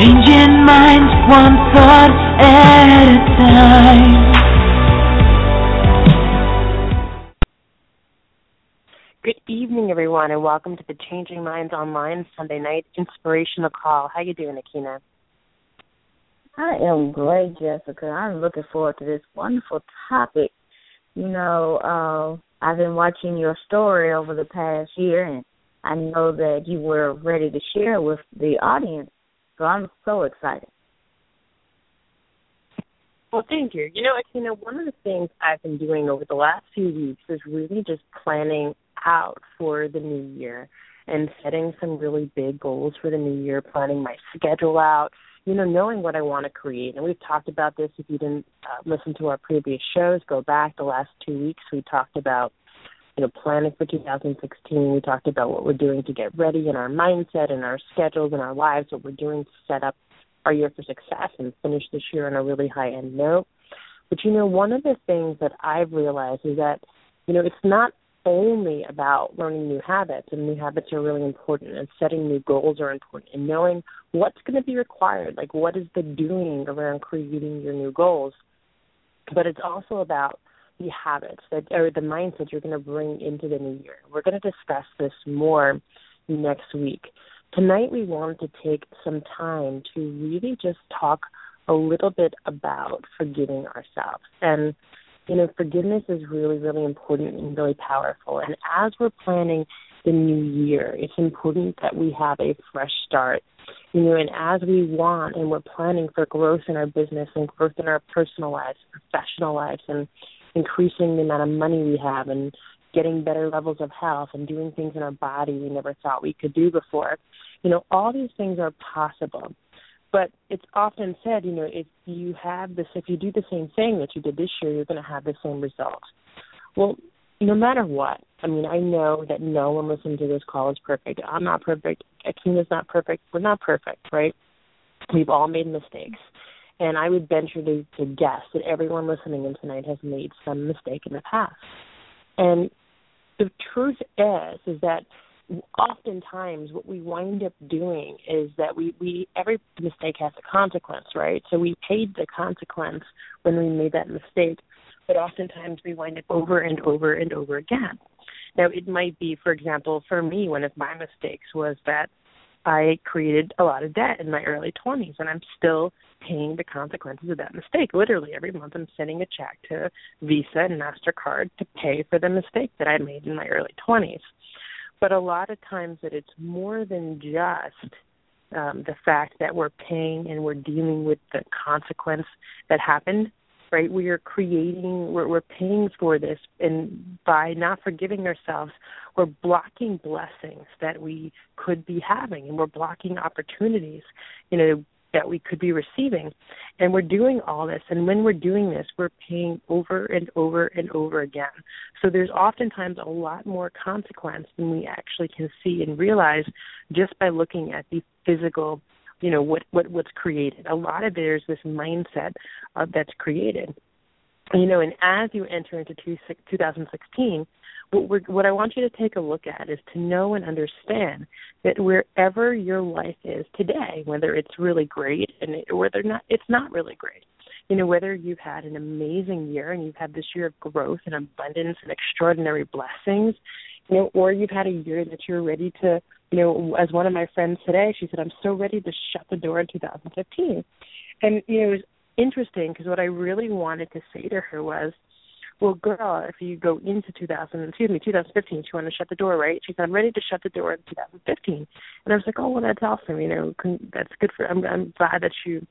Changing minds one thought at a time. Good evening, everyone, and welcome to the Changing Minds Online Sunday Night Inspirational Call. How you doing, Aikyna? I am great, Jessica. I'm looking forward to this wonderful topic. You know, uh, I've been watching your story over the past year, and I know that you were ready to share with the audience. So I'm so excited. Well, thank you. You know, Aikyna, one of the things I've been doing over the last few weeks is really just planning out for the new year and setting some really big goals for the new year, planning my schedule out, you know, knowing what I want to create. And we've talked about this. If you didn't uh, listen to our previous shows, go back the last two weeks. We talked about, you know, planning for 2016. We talked about what we're doing to get ready in our mindset and our schedules and our lives, what we're doing to set up our year for success and finish this year on a really high end note. But you know, one of the things that I've realized is that, you know, it's not only about learning new habits, and new habits are really important, and setting new goals are important, and knowing what's going to be required, like what is the doing around creating your new goals. But it's also about the habits that or the mindset you're going to bring into the new year. We're going to discuss this more next week. Tonight we wanted to take some time to really just talk a little bit about forgiving ourselves and you know, forgiveness is really, really important and really powerful. And as we're planning the new year, it's important that we have a fresh start. You know, and as we want and we're planning for growth in our business and growth in our personal lives, professional lives, and increasing the amount of money we have and getting better levels of health and doing things in our body we never thought we could do before. You know, all these things are possible. But it's often said, you know, if you have this, if you do the same thing that you did this year, you're going to have the same results. Well, no matter what, I mean, I know that no one listening to this call is perfect. I'm not perfect. Aikyna's not perfect. We're not perfect, right? We've all made mistakes. And I would venture to, to guess that everyone listening in tonight has made some mistake in the past. And the truth is, is that oftentimes what we wind up doing is that we we every mistake has a consequence right so we paid the consequence when we made that mistake but oftentimes we wind up over and over and over again now it might be for example for me one of my mistakes was that i created a lot of debt in my early 20s and i'm still paying the consequences of that mistake. Literally every month i'm sending a check to visa and mastercard to pay for the mistake that i made in my early 20s but a lot of times that it's more than just um, the fact that we're paying and we're dealing with the consequence that happened right we are creating we're, we're paying for this and by not forgiving ourselves we're blocking blessings that we could be having and we're blocking opportunities you know that we could be receiving. And we're doing all this. And when we're doing this, we're paying over and over and over again. So there's oftentimes a lot more consequence than we actually can see and realize just by looking at the physical, you know, what, what what's created. A lot of there's this mindset uh, that's created. You know, and as you enter into two, 2016, what, we're, what I want you to take a look at is to know and understand that wherever your life is today, whether it's really great and it, whether not it's not really great, you know, whether you've had an amazing year and you've had this year of growth and abundance and extraordinary blessings, you know, or you've had a year that you're ready to, you know, as one of my friends today, she said, I'm so ready to shut the door in 2015. And, you know, it was interesting because what I really wanted to say to her was, well, girl, if you go into 2000, excuse me, 2015, she wanted to shut the door, right? She said, I'm ready to shut the door in 2015. And I was like, oh, well, that's awesome. You know, that's good for, I'm, I'm glad that you,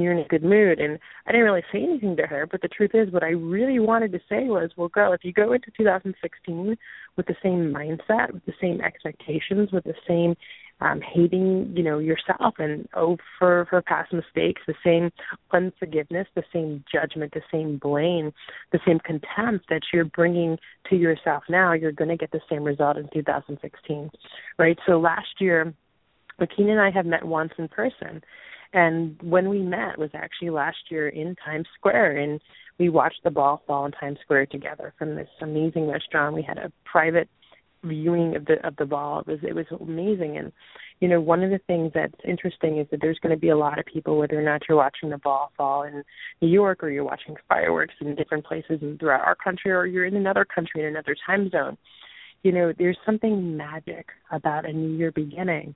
you're in a good mood. And I didn't really say anything to her, but the truth is what I really wanted to say was, well, girl, if you go into 2016 with the same mindset, with the same expectations, with the same um, hating, you know, yourself and oh for for past mistakes, the same unforgiveness, the same judgment, the same blame, the same contempt that you're bringing to yourself now, you're going to get the same result in 2016, right? So last year, Aikyna and I have met once in person, and when we met was actually last year in Times Square, and we watched the ball fall in Times Square together from this amazing restaurant. We had a private viewing of the of the ball. It was it was amazing, and you know one of the things that's interesting is that there's going to be a lot of people, whether or not you're watching the ball fall in New York or you're watching fireworks in different places throughout our country, or you're in another country in another time zone. You know, there's something magic about a new year beginning.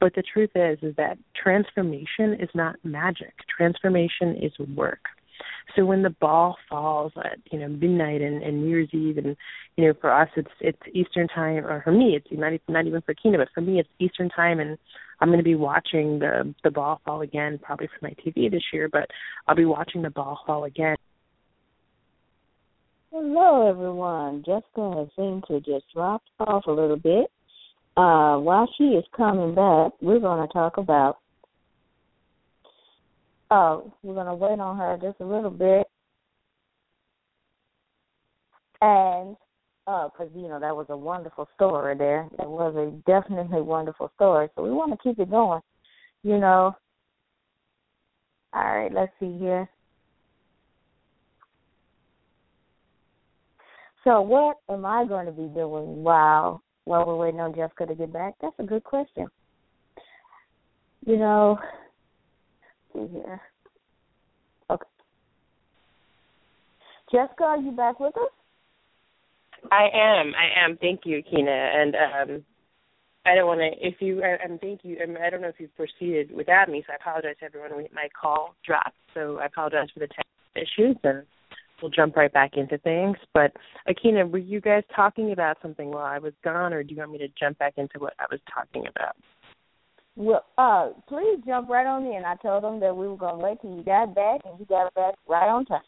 But the truth is, is that transformation is not magic. Transformation is work. So when the ball falls at you know midnight and, and New Year's Eve, and you know for us it's it's Eastern time, or for me it's not not even for Kina, but for me it's Eastern time, and I'm going to be watching the the ball fall again, probably for my TV this year, but I'll be watching the ball fall again. Hello, everyone. Jessica has seemed to just drop off a little bit. Uh, while she is coming back, we're going to talk about uh, we're gonna wait on her just a little bit, and because uh, you know that was a wonderful story there. It was a definitely wonderful story. So we want to keep it going. You know. All right, let's see here. So what am I going to be doing while while we're waiting on Jessica to get back? That's a good question. You know, here. Okay. Jessica, are you back with us? I am. I am. Thank you, Kina. And um, I don't want to. If you, and thank you. I, I don't know if you've proceeded without me, so I apologize to everyone. My call dropped, so I apologize for the tech issues, and we'll jump right back into things. But Aikyna, were you guys talking about something while I was gone, or do you want me to jump back into what I was talking about? Well, uh, please jump right on in. I told them that we were gonna wait till you got back, and you got back right on time.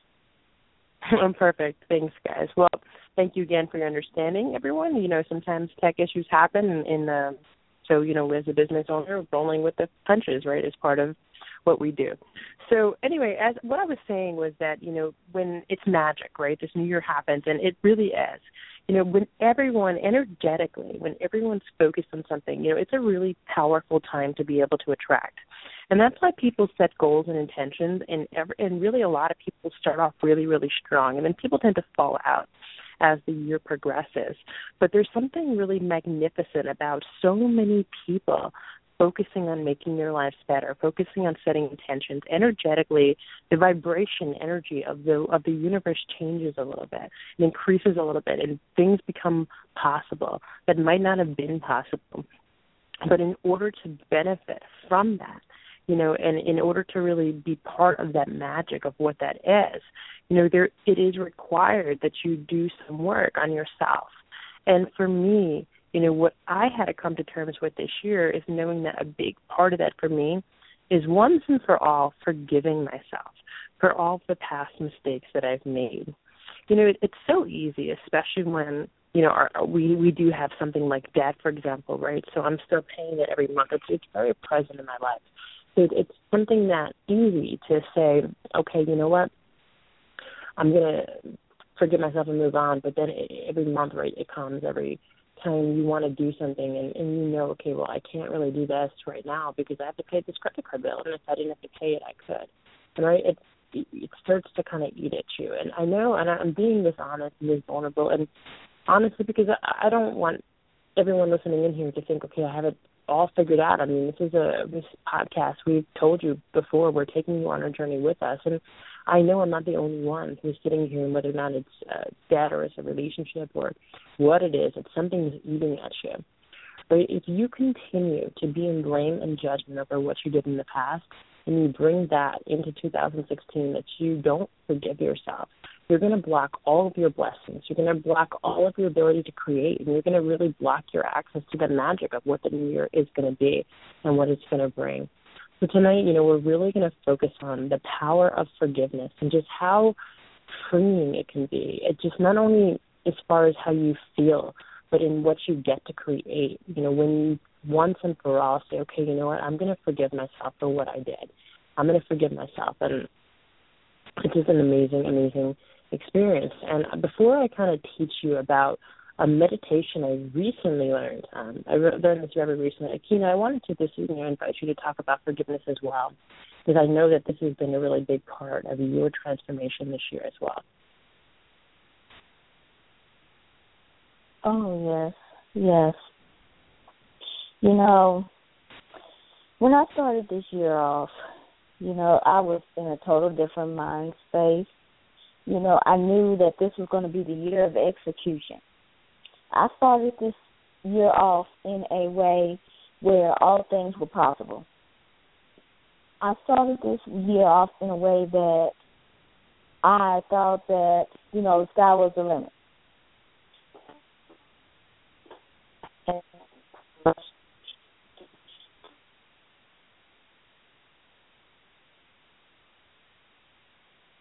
I'm perfect. Thanks, guys. Well, thank you again for your understanding, everyone. You know, sometimes tech issues happen, and in the so you know, as a business owner, rolling with the punches, right, is part of what we do. So anyway, as what I was saying was that you know when it's magic, right? This new year happens, and it really is you know, when everyone energetically, when everyone's focused on something, you know, it's a really powerful time to be able to attract. And that's why people set goals and intentions and every, and really a lot of people start off really really strong and then people tend to fall out as the year progresses. But there's something really magnificent about so many people focusing on making your lives better, focusing on setting intentions energetically, the vibration energy of the of the universe changes a little bit and increases a little bit and things become possible that might not have been possible. But in order to benefit from that, you know, and in order to really be part of that magic of what that is, you know, there it is required that you do some work on yourself. And for me, you know, what I had to come to terms with this year is knowing that a big part of that for me is once and for all forgiving myself for all the past mistakes that I've made. You know, it, it's so easy, especially when you know our, we we do have something like debt, for example, right? So I'm still paying it every month. It's it's very present in my life. So it, it's something that easy to say, okay, you know what, I'm gonna forgive myself and move on. But then it, every month, right, it comes every time you want to do something and, and you know, okay, well, I can't really do this right now because I have to pay this credit card bill, and if I didn't have to pay it, I could. And right, it it starts to kind of eat at you. And I know, and I'm being this honest and this vulnerable, and honestly, because I, I don't want everyone listening in here to think, okay, I have it all figured out. I mean, this is a this podcast. We've told you before. We're taking you on a journey with us, and I know I'm not the only one who's sitting here, and whether or not it's uh, debt or it's a relationship or what it is, it's something that's eating at you. But if you continue to be in blame and judgment over what you did in the past, and you bring that into 2016, that you don't forgive yourself, you're going to block all of your blessings. You're going to block all of your ability to create, and you're going to really block your access to the magic of what the new year is going to be and what it's going to bring. So tonight, you know, we're really going to focus on the power of forgiveness and just how freeing it can be. It just not only as far as how you feel, but in what you get to create. You know, when you once and for all say, okay, you know what, I'm going to forgive myself for what I did. I'm going to forgive myself, and it's just an amazing, amazing experience. And before I kind of teach you about a meditation I recently learned. Um, I learned this very recently. Aikyna, I wanted to this evening invite you to talk about forgiveness as well, because I know that this has been a really big part of your transformation this year as well. Oh yes, Yes. You know, when I started this year off, you know, I was in a total different mind space. You know, I knew that this was going to be the year of execution. I started this year off in a way where all things were possible. I started this year off in a way that I thought that, you know, the sky was the limit.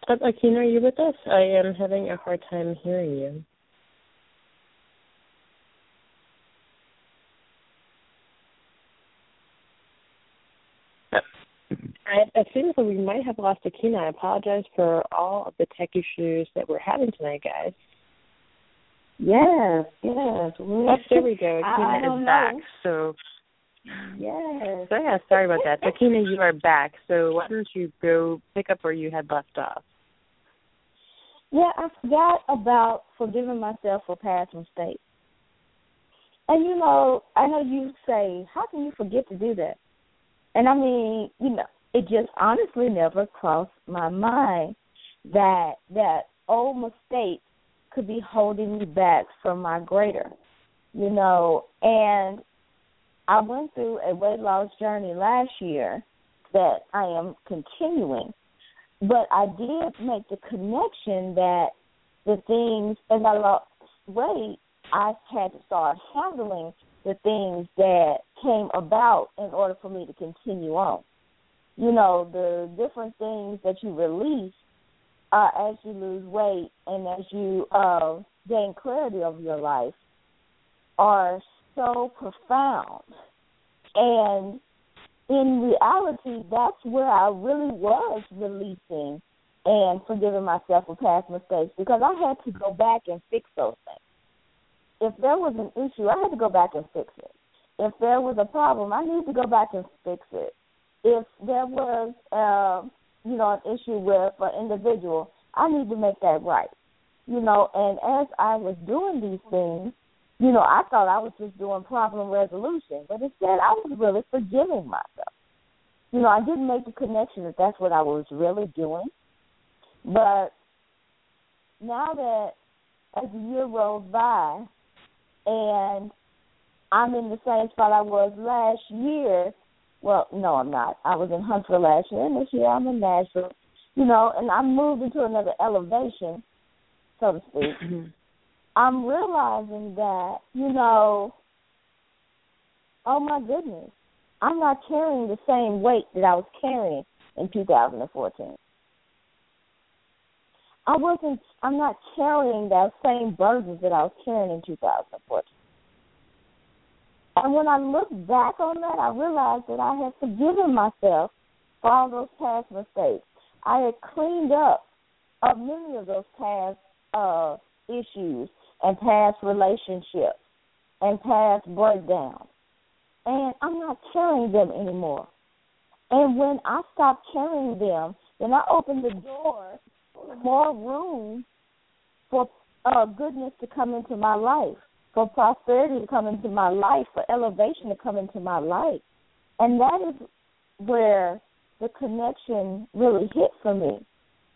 Uh, Aikyna, are you with us? I am having a hard time hearing you. I, I think that we might have lost Aikyna. I apologize for all of the tech issues that we're having tonight, guys. Yes, yes. Oh, there we go. Aikyna is back. So Yes. So yeah, sorry about that. Aikyna, you are back. So why don't you go pick up where you had left off? Yeah, I forgot about forgiving myself for past mistakes. And you know, I know you say, how can you forget to do that? And I mean, you know, it just honestly never crossed my mind that that old mistake could be holding me back from my greater. You know, and I went through a weight loss journey last year that I am continuing. But I did make the connection that the things as I lost weight, I had to start handling the things that came about in order for me to continue on. You know, the different things that you release uh, as you lose weight and as you uh, gain clarity of your life are so profound. And in reality, that's where I really was releasing and forgiving myself for past mistakes because I had to go back and fix those things. If there was an issue, I had to go back and fix it. If there was a problem, I need to go back and fix it. If there was, uh, you know, an issue with an individual, I need to make that right. You know, and as I was doing these things, you know, I thought I was just doing problem resolution, but instead I was really forgiving myself. You know, I didn't make the connection that that's what I was really doing. But now that as the year rolls by and I'm in the same spot I was last year, well, no, I'm not. I was in Huntsville last year, and this year I'm in Nashville. You know, and I moved into another elevation, so to speak. Mm-hmm. I'm realizing that, you know, oh my goodness, I'm not carrying the same weight that I was carrying in 2014. I wasn't, I'm not carrying those same burdens that I was carrying in 2014. And when I look back on that, I realized that I had forgiven myself for all those past mistakes. I had cleaned up of many of those past uh, issues and past relationships and past breakdowns. And I'm not carrying them anymore. And when I stop carrying them, then I open the door for more room for uh, goodness to come into my life, for prosperity to come into my life, for elevation to come into my life. And that is where the connection really hit for me.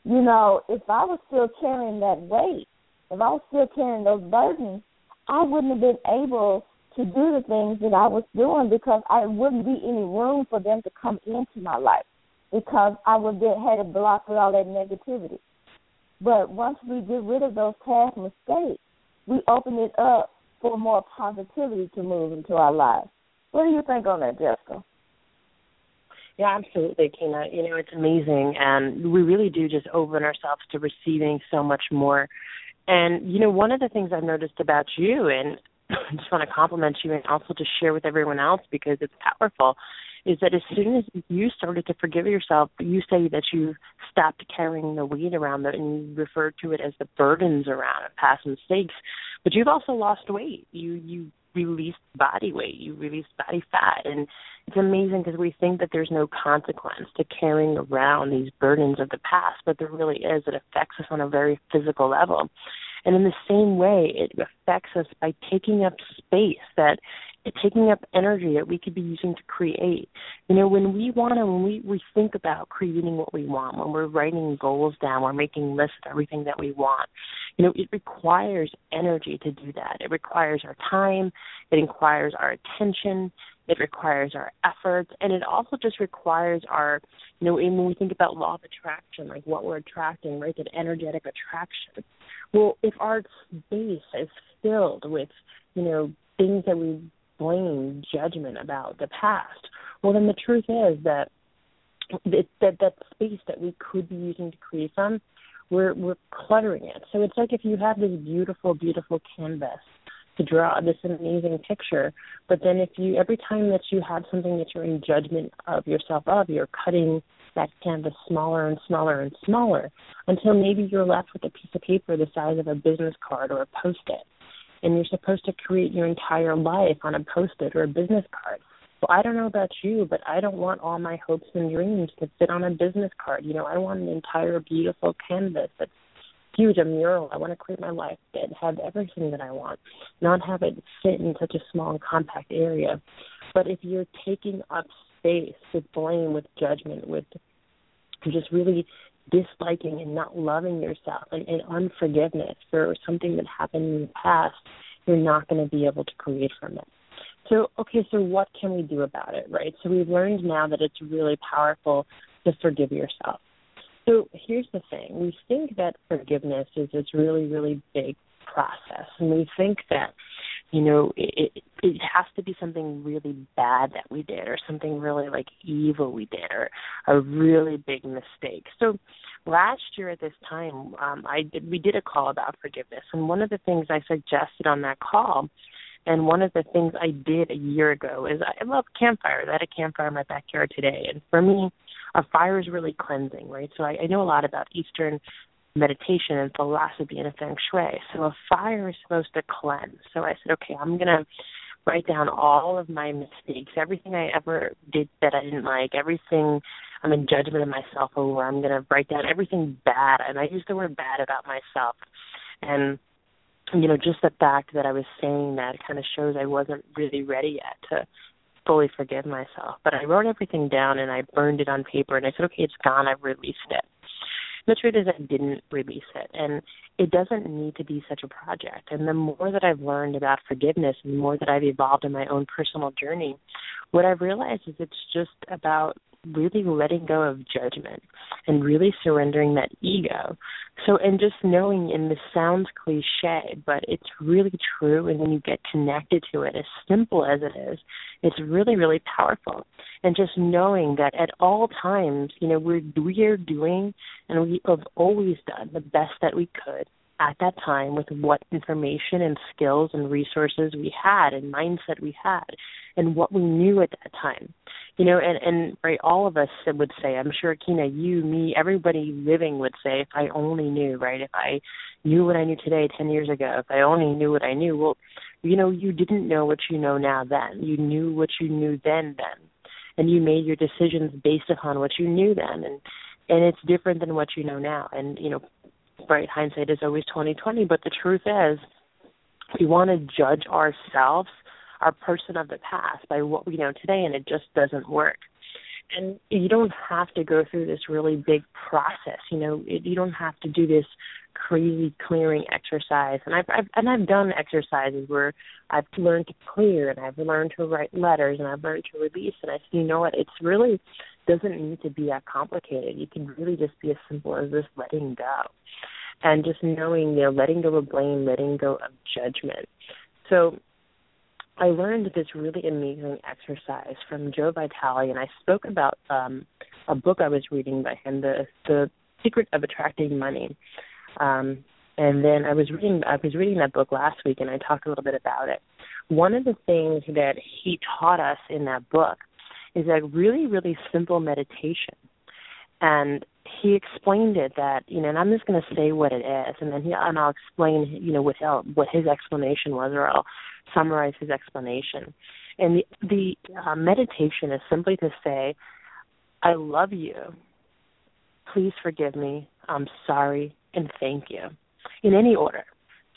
You know, if I was still carrying that weight, if I was still carrying those burdens, I wouldn't have been able to do the things that I was doing because I wouldn't be any room for them to come into my life because I would have had a block with all that negativity. But once we get rid of those past mistakes, we open it up for more positivity to move into our lives. What do you think on that, Jessica? Yeah, absolutely, Kina. You know, it's amazing, and we really do just open ourselves to receiving so much more and you know, one of the things I've noticed about you, and I just want to compliment you, and also to share with everyone else because it's powerful, is that as soon as you started to forgive yourself, you say that you stopped carrying the weight around, that, and you referred to it as the burdens around past mistakes. But you've also lost weight. You you released body weight. You released body fat, and it's amazing because we think that there's no consequence to carrying around these burdens of the past, but there really is. It affects us on a very physical level. And in the same way, it affects us by taking up space that taking up energy that we could be using to create. You know, when we want to, when we, we think about creating what we want, when we're writing goals down, we're making lists of everything that we want, you know, it requires energy to do that. It requires our time, it requires our attention, it requires our efforts, and it also just requires our, you know, when we think about law of attraction, like what we're attracting, right, that energetic attraction. Well, if our space is filled with, you know, things that we blame judgment about the past. Well, then the truth is that that that, space that we could be using to create from, we're we're cluttering it. So it's like if you have this beautiful, beautiful canvas to draw this amazing picture, but then if you every time that you have something that you're in judgment of yourself of, you're cutting that canvas smaller and smaller and smaller until maybe you're left with a piece of paper the size of a business card or a post-it and you're supposed to create your entire life on a post-it or a business card. Well, I don't know about you, but I don't want all my hopes and dreams to fit on a business card. You know, I want an entire beautiful canvas that's huge, a mural. I want to create my life that have everything that I want, not have it fit in such a small and compact area. But if you're taking up space with blame, with judgment, with just really disliking and not loving yourself and, and unforgiveness for something that happened in the past, you're not going to be able to create from it. So, okay, so what can we do about it, right? So we've learned now that it's really powerful to forgive yourself. So here's the thing: we think that forgiveness is this really, really big process, and we think that you know it, it it has to be something really bad that we did or something really like evil we did or a really big mistake. So last year at this time um i did we did a call about forgiveness. And one of the things i suggested on that call and one of the things i did a year ago is i love campfires. I had a campfire in my backyard today. And for me a fire is really cleansing right? So i, I know a lot about eastern meditation and philosophy and feng shui. So a fire is supposed to cleanse. So I said, okay, I'm gonna write down all of my mistakes, everything I ever did that I didn't like, everything I'm in judgment of myself over. I'm gonna write down everything bad, and I use the word bad about myself. And you know, just the fact that I was saying that kind of shows I wasn't really ready yet to fully forgive myself. But I wrote everything down and I burned it on paper, and I said, okay, it's gone. I've released it the truth is I didn't release it. And it doesn't need to be such a project. And the more that I've learned about forgiveness and the more that I've evolved in my own personal journey, what I've realized is it's just about really letting go of judgment and really surrendering that ego. So, and just knowing, and this sounds cliche, but it's really true. And when you get connected to it, as simple as it is, it's really, really powerful. And just knowing that at all times, you know, we're we are doing, and we have always done the best that we could at that time with what information and skills and resources we had and mindset we had and what we knew at that time. You know and and right all of us would say i'm sure kina you me everybody living would say if i only knew right if i knew what i knew today ten years ago if i only knew what i knew well you know you didn't know what you know now then. You knew what you knew then then. And you made your decisions based upon what you knew then. And and it's different than what you know now. And you know right hindsight is always 2020 but the truth is we want to judge ourselves our person of the past by what we know today and it just doesn't work. And you don't have to go through this really big process you know it, you don't have to do this crazy clearing exercise. And I've, I've and I've done exercises where I've learned to clear and I've learned to write letters and I've learned to release and I said you know what? It's really doesn't need to be that complicated. You can really just be as simple as just letting go and just knowing you know letting go of blame letting go of judgment so I learned this really amazing exercise from Joe Vitale, and I spoke about um, a book I was reading by him, the the Secret of Attracting Money. Um, and then I was reading I was reading that book last week, and I talked a little bit about it. One of the things that he taught us in that book is a really really simple meditation, and he explained it that you know, and I'm just going to say what it is, and then he and I'll explain you know what what his explanation was, or I'll summarize his explanation. And the, the uh, meditation is simply to say, I love you. Please forgive me. I'm sorry and thank you. In any order.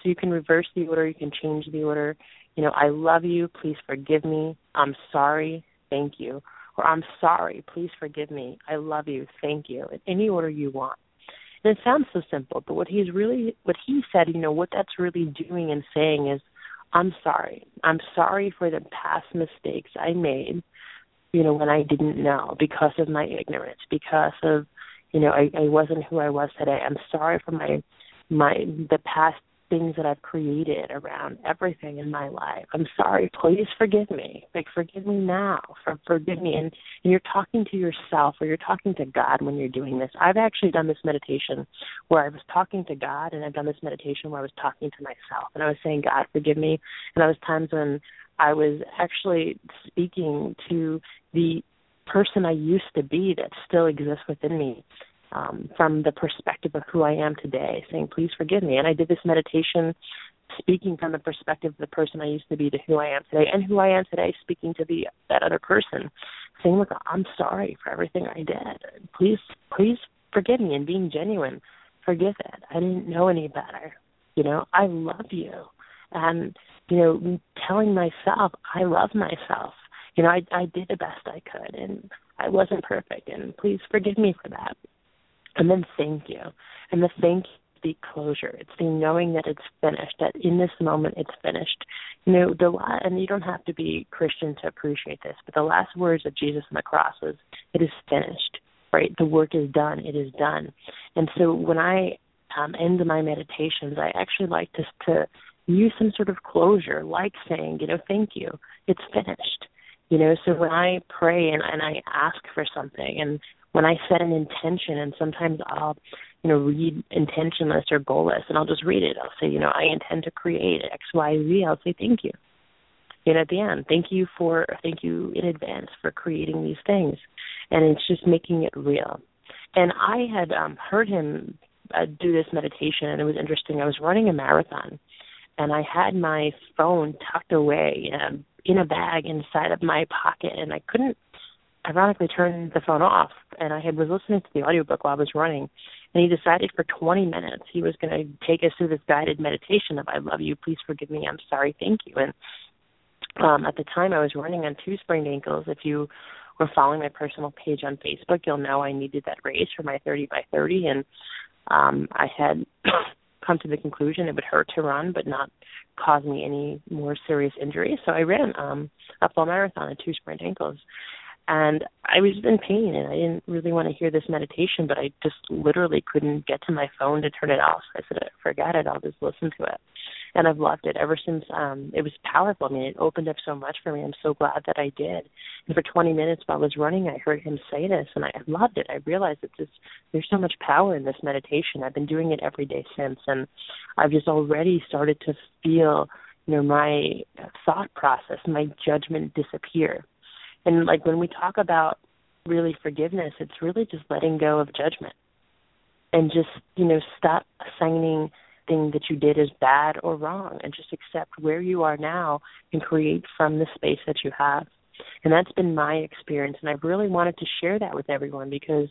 So you can reverse the order, you can change the order. You know, I love you, please forgive me. I'm sorry, thank you. Or I'm sorry, please forgive me. I love you, thank you. In any order you want. And it sounds so simple, but what he's really what he said, you know, what that's really doing and saying is I'm sorry. I'm sorry for the past mistakes I made, you know, when I didn't know because of my ignorance, because of, you know, I, I wasn't who I was today. I'm sorry for my my the past things that I've created around everything in my life. I'm sorry. Please forgive me. Like forgive me now. For forgive me. And, and you're talking to yourself or you're talking to God when you're doing this. I've actually done this meditation where I was talking to God and I've done this meditation where I was talking to myself and I was saying, God, forgive me. And there was times when I was actually speaking to the person I used to be that still exists within me um, from the perspective of who I am today, saying, please forgive me. And I did this meditation speaking from the perspective of the person I used to be to who I am today and who I am today speaking to the that other person, saying, Look, I'm sorry for everything I did. Please please forgive me and being genuine. Forgive it. I didn't know any better. You know, I love you. And, you know, telling myself I love myself. You know, I I did the best I could and I wasn't perfect and please forgive me for that and then thank you. And the thank you the closure. It's the knowing that it's finished, that in this moment it's finished. You know, the and you don't have to be Christian to appreciate this, but the last words of Jesus on the cross was, "It is finished." Right? The work is done. It is done. And so when I um, end my meditations, I actually like to to use some sort of closure, like saying, you know, "Thank you. It's finished." You know, so when I pray and, and I ask for something and when I set an intention, and sometimes I'll, you know, read intention list or goal list, and I'll just read it. I'll say, you know, I intend to create X, Y, Z. I'll say thank you. And at the end, thank you for, thank you in advance for creating these things, and it's just making it real. And I had um, heard him uh, do this meditation, and it was interesting. I was running a marathon, and I had my phone tucked away um, in a bag inside of my pocket, and I couldn't ironically turned the phone off and I had was listening to the audiobook while I was running and he decided for 20 minutes he was going to take us through this guided meditation of I love you, please forgive me, I'm sorry, thank you. And um at the time I was running on two sprained ankles. If you were following my personal page on Facebook, you'll know I needed that race for my 30 by 30 and um I had come to the conclusion it would hurt to run but not cause me any more serious injury. So I ran um a full marathon on two sprained ankles and I was in pain and I didn't really want to hear this meditation, but I just literally couldn't get to my phone to turn it off. I said, forget it, I'll just listen to it. And I've loved it ever since um it was powerful. I mean, it opened up so much for me. I'm so glad that I did. And for 20 minutes while I was running, I heard him say this and I loved it. I realized that this there's so much power in this meditation. I've been doing it every day since and I've just already started to feel you know my thought process my judgment disappear and like when we talk about really forgiveness, it's really just letting go of judgment. And just, you know, stop assigning thing that you did as bad or wrong and just accept where you are now and create from the space that you have. And that's been my experience. And I've really wanted to share that with everyone because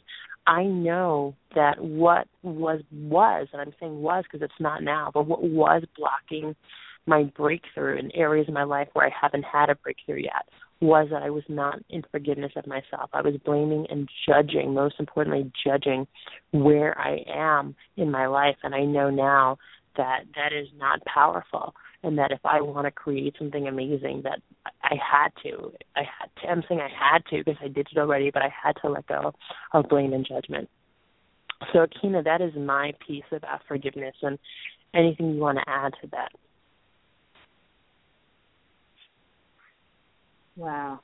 I know that what was was and I'm saying was because it's not now, but what was blocking my breakthrough in areas of my life where I haven't had a breakthrough yet was that I was not in forgiveness of myself. I was blaming and judging, most importantly, judging where I am in my life. And I know now that that is not powerful and that if I want to create something amazing that I had to. I had to I'm saying I had to because I did it already, but I had to let go of blame and judgment. So Aikyna, that is my piece about forgiveness and anything you want to add to that. Wow.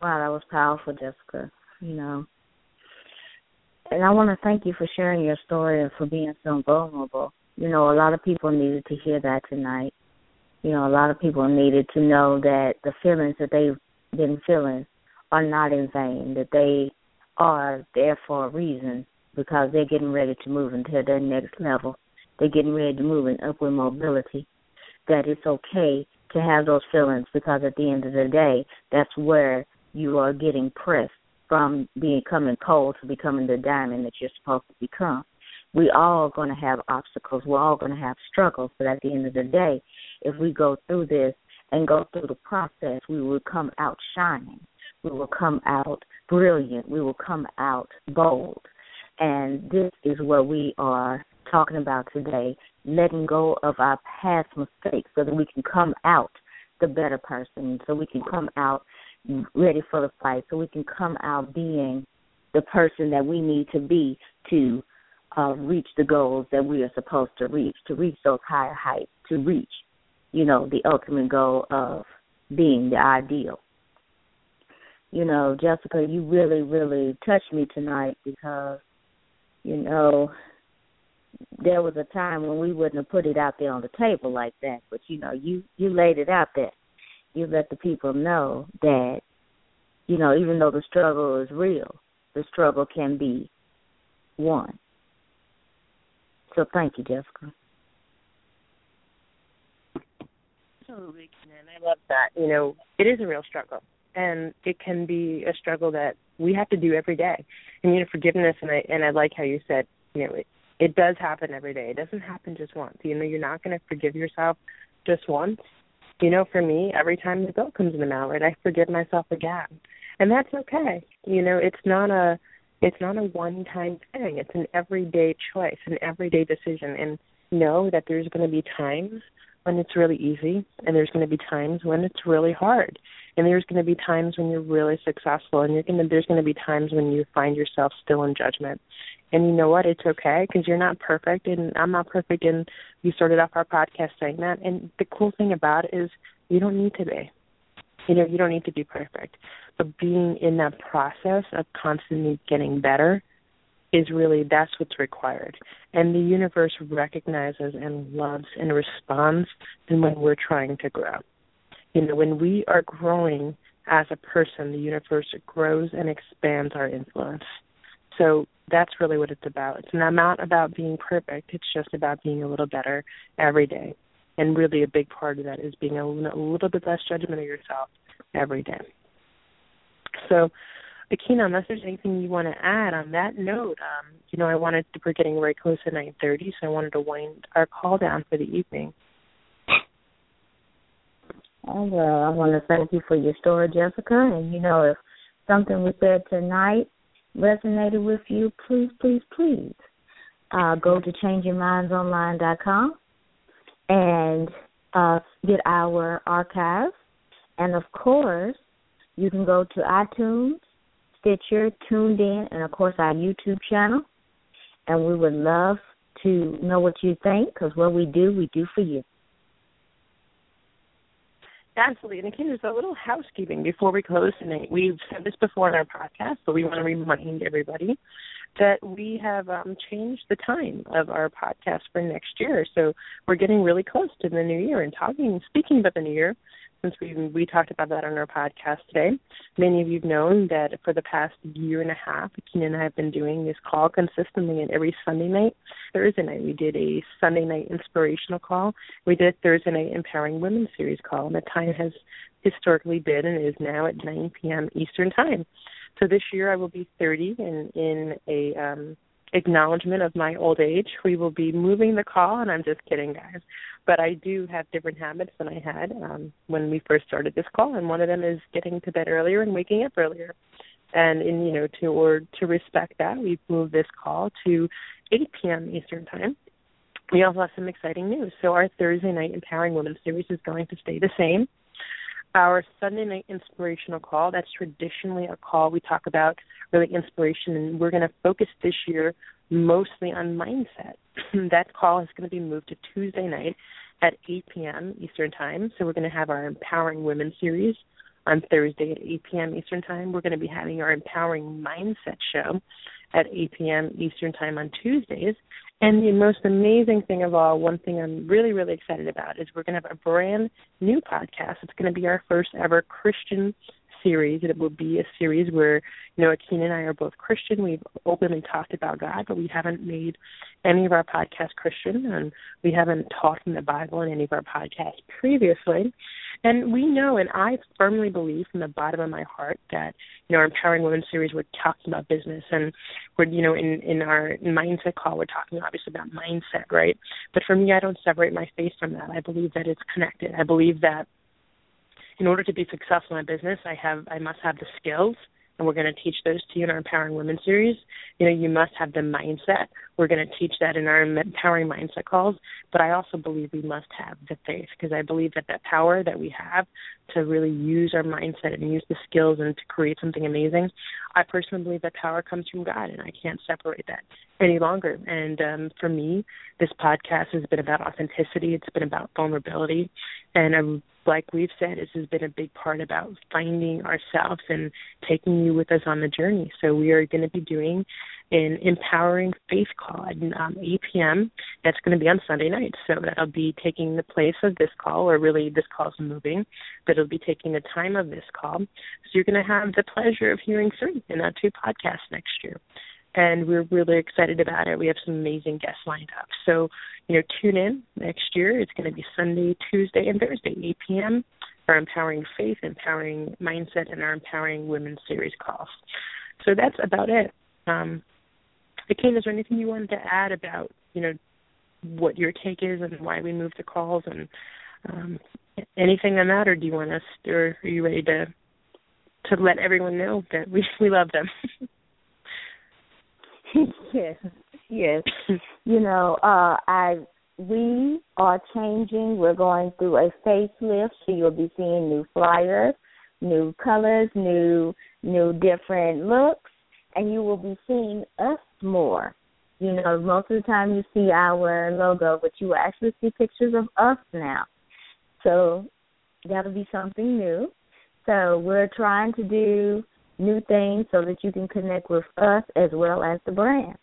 Wow, that was powerful, Jessica. You know. And I want to thank you for sharing your story and for being so vulnerable. You know, a lot of people needed to hear that tonight. You know, a lot of people needed to know that the feelings that they've been feeling are not in vain, that they are there for a reason because they're getting ready to move into their next level. They're getting ready to move in upward mobility. That it's okay to have those feelings because at the end of the day, that's where you are getting pressed from becoming cold to becoming the diamond that you're supposed to become. we all going to have obstacles. We're all going to have struggles. But at the end of the day, if we go through this and go through the process, we will come out shining. We will come out brilliant. We will come out bold. And this is what we are talking about today letting go of our past mistakes so that we can come out the better person, so we can come out ready for the fight, so we can come out being the person that we need to be to uh, reach the goals that we are supposed to reach, to reach those higher heights, to reach, you know, the ultimate goal of being the ideal. You know, Jessica, you really, really touched me tonight because, you know, there was a time when we wouldn't have put it out there on the table like that, but you know, you you laid it out there. You let the people know that, you know, even though the struggle is real, the struggle can be won. So thank you, Jessica. Absolutely, Kenan. I love that. You know, it is a real struggle, and it can be a struggle that we have to do every day. And you know, forgiveness, and I and I like how you said, you know, it, it does happen every day. It doesn't happen just once. You know, you're not going to forgive yourself just once. You know, for me, every time the bill comes in the mail, right, I forgive myself again, and that's okay. You know, it's not a it's not a one time thing. It's an everyday choice, an everyday decision, and know that there's going to be times when it's really easy, and there's going to be times when it's really hard, and there's going to be times when you're really successful, and you're going to there's going to be times when you find yourself still in judgment. And you know what? It's okay because you're not perfect, and I'm not perfect. And we started off our podcast saying that. And the cool thing about it is you don't need to be. You know, you don't need to be perfect. But being in that process of constantly getting better is really that's what's required. And the universe recognizes and loves and responds when we're trying to grow. You know, when we are growing as a person, the universe grows and expands our influence. So that's really what it's about. It's not about being perfect. It's just about being a little better every day. And really, a big part of that is being a, little bit less judgment of yourself every day. So, Aikyna, unless there's anything you want to add on that note, um, you know, I wanted to, we're getting very close to 9:30, so I wanted to wind our call down for the evening. Oh well, I want to thank you for your story, Jessica. And you know, if something was said tonight resonated with you, please, please, please uh, go to changingmindsonline.com and uh, get our archives. And of course, you can go to iTunes, Stitcher, TuneIn, and of course our YouTube channel. And we would love to know what you think because what we do, we do for you. Absolutely. And again, there's a little housekeeping before we close tonight. We've said this before in our podcast, but we want to remind everybody that we have um, changed the time of our podcast for next year. So we're getting really close to the new year. And talking, speaking about the new year, since we we talked about that on our podcast today. Many of you've known that for the past year and a half, Keenan and I have been doing this call consistently, and every Sunday night, Thursday night, we did a Sunday night inspirational call. We did a Thursday night empowering women series call, and the time has historically been and is now at 9 p.m. Eastern time. So this year I will be 30, and in a um, acknowledgement of my old age, we will be moving the call. And I'm just kidding, guys but I do have different habits than I had um, when we first started this call, and one of them is getting to bed earlier and waking up earlier. And in you know to or to respect that, we've moved this call to 8 p.m. Eastern time. We also have some exciting news. So our Thursday night Empowering Women series is going to stay the same. Our Sunday night inspirational call, that's traditionally a call we talk about really inspiration, and we're going to focus this year mostly on mindset. that call is going to be moved to Tuesday night at 8 p.m. Eastern Time. So we're going to have our Empowering Women series on Thursday at 8 p.m. Eastern Time. We're going to be having our Empowering Mindset show at 8 p.m. Eastern Time on Tuesdays. And the most amazing thing of all, one thing I'm really, really excited about is we're going to have a brand new podcast. It's going to be our first ever Christian series. And it will be a series where, you know, Akeen and I are both Christian. We've openly talked about God, but we haven't made any of our podcasts Christian, and we haven't taught in the Bible in any of our podcasts previously. And we know, and I firmly believe from the bottom of my heart that, you know, our Empowering Women series, we're talking about business, and we're, you know, in in our mindset call, we're talking obviously about mindset, right? But for me, I don't separate my faith from that. I believe that it's connected. I believe that in order to be successful in a business, I have I must have the skills, and we're going to teach those to you in our Empowering Women series. You know, you must have the mindset. We're going to teach that in our Empowering Mindset calls. But I also believe we must have the faith because I believe that that power that we have to really use our mindset and use the skills and to create something amazing. I personally believe that power comes from God, and I can't separate that any longer. And um, for me, this podcast has been about authenticity. It's been about vulnerability, and I'm like we've said, this has been a big part about finding ourselves and taking you with us on the journey. So we are going to be doing an empowering faith call at um, 8 p.m. That's going to be on Sunday night. So that'll be taking the place of this call, or really this call is moving, but it'll be taking the time of this call. So you're going to have the pleasure of hearing three and not two podcasts next year. And we're really excited about it. We have some amazing guests lined up. So you know, tune in next year. It's going to be Sunday, Tuesday, and Thursday, 8 p.m. Our Empowering Faith, Empowering Mindset, and our Empowering Women series calls. So that's about it. Um, Aikyna, is there anything you wanted to add about, you know, what your take is and why we moved the calls and um, anything on that, or do you want us, or are you ready to to let everyone know that we we love them? yes, yes. you know, uh I we are changing. We're going through a facelift, so you'll be seeing new flyers, new colors, new new different looks, and you will be seeing us more. You know, most of the time you see our logo, but you will actually see pictures of us now. So that'll be something new. So we're trying to do new things so that you can connect with us as well as the brand.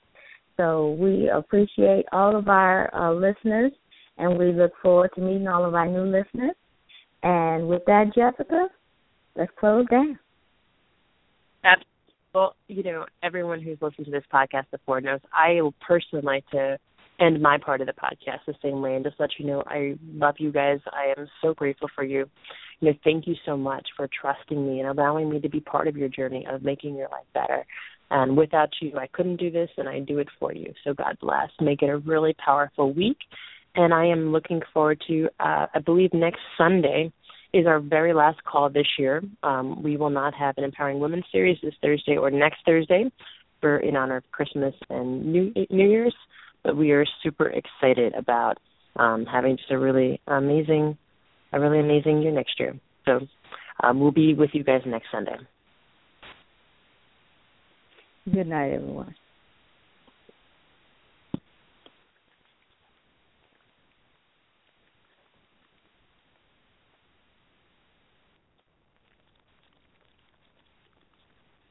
So we appreciate all of our uh, listeners, and we look forward to meeting all of our new listeners. And with that, Jessica, let's close down. Absolutely. Well, you know, everyone who's listened to this podcast before knows I personally like to end my part of the podcast the same way and just let you know I love you guys. I am so grateful for you. You know, thank you so much for trusting me and allowing me to be part of your journey of making your life better. And without you, I couldn't do this, and I do it for you. So God bless. Make it a really powerful week. And I am looking forward to, uh, I believe next Sunday is our very last call this year. Um, we will not have an Empowering Women series this Thursday or next Thursday for in honor of Christmas and New New Year's. But we are super excited about um, having just a really amazing, a really amazing year next year. So um, we'll be with you guys next Sunday. Good night, everyone.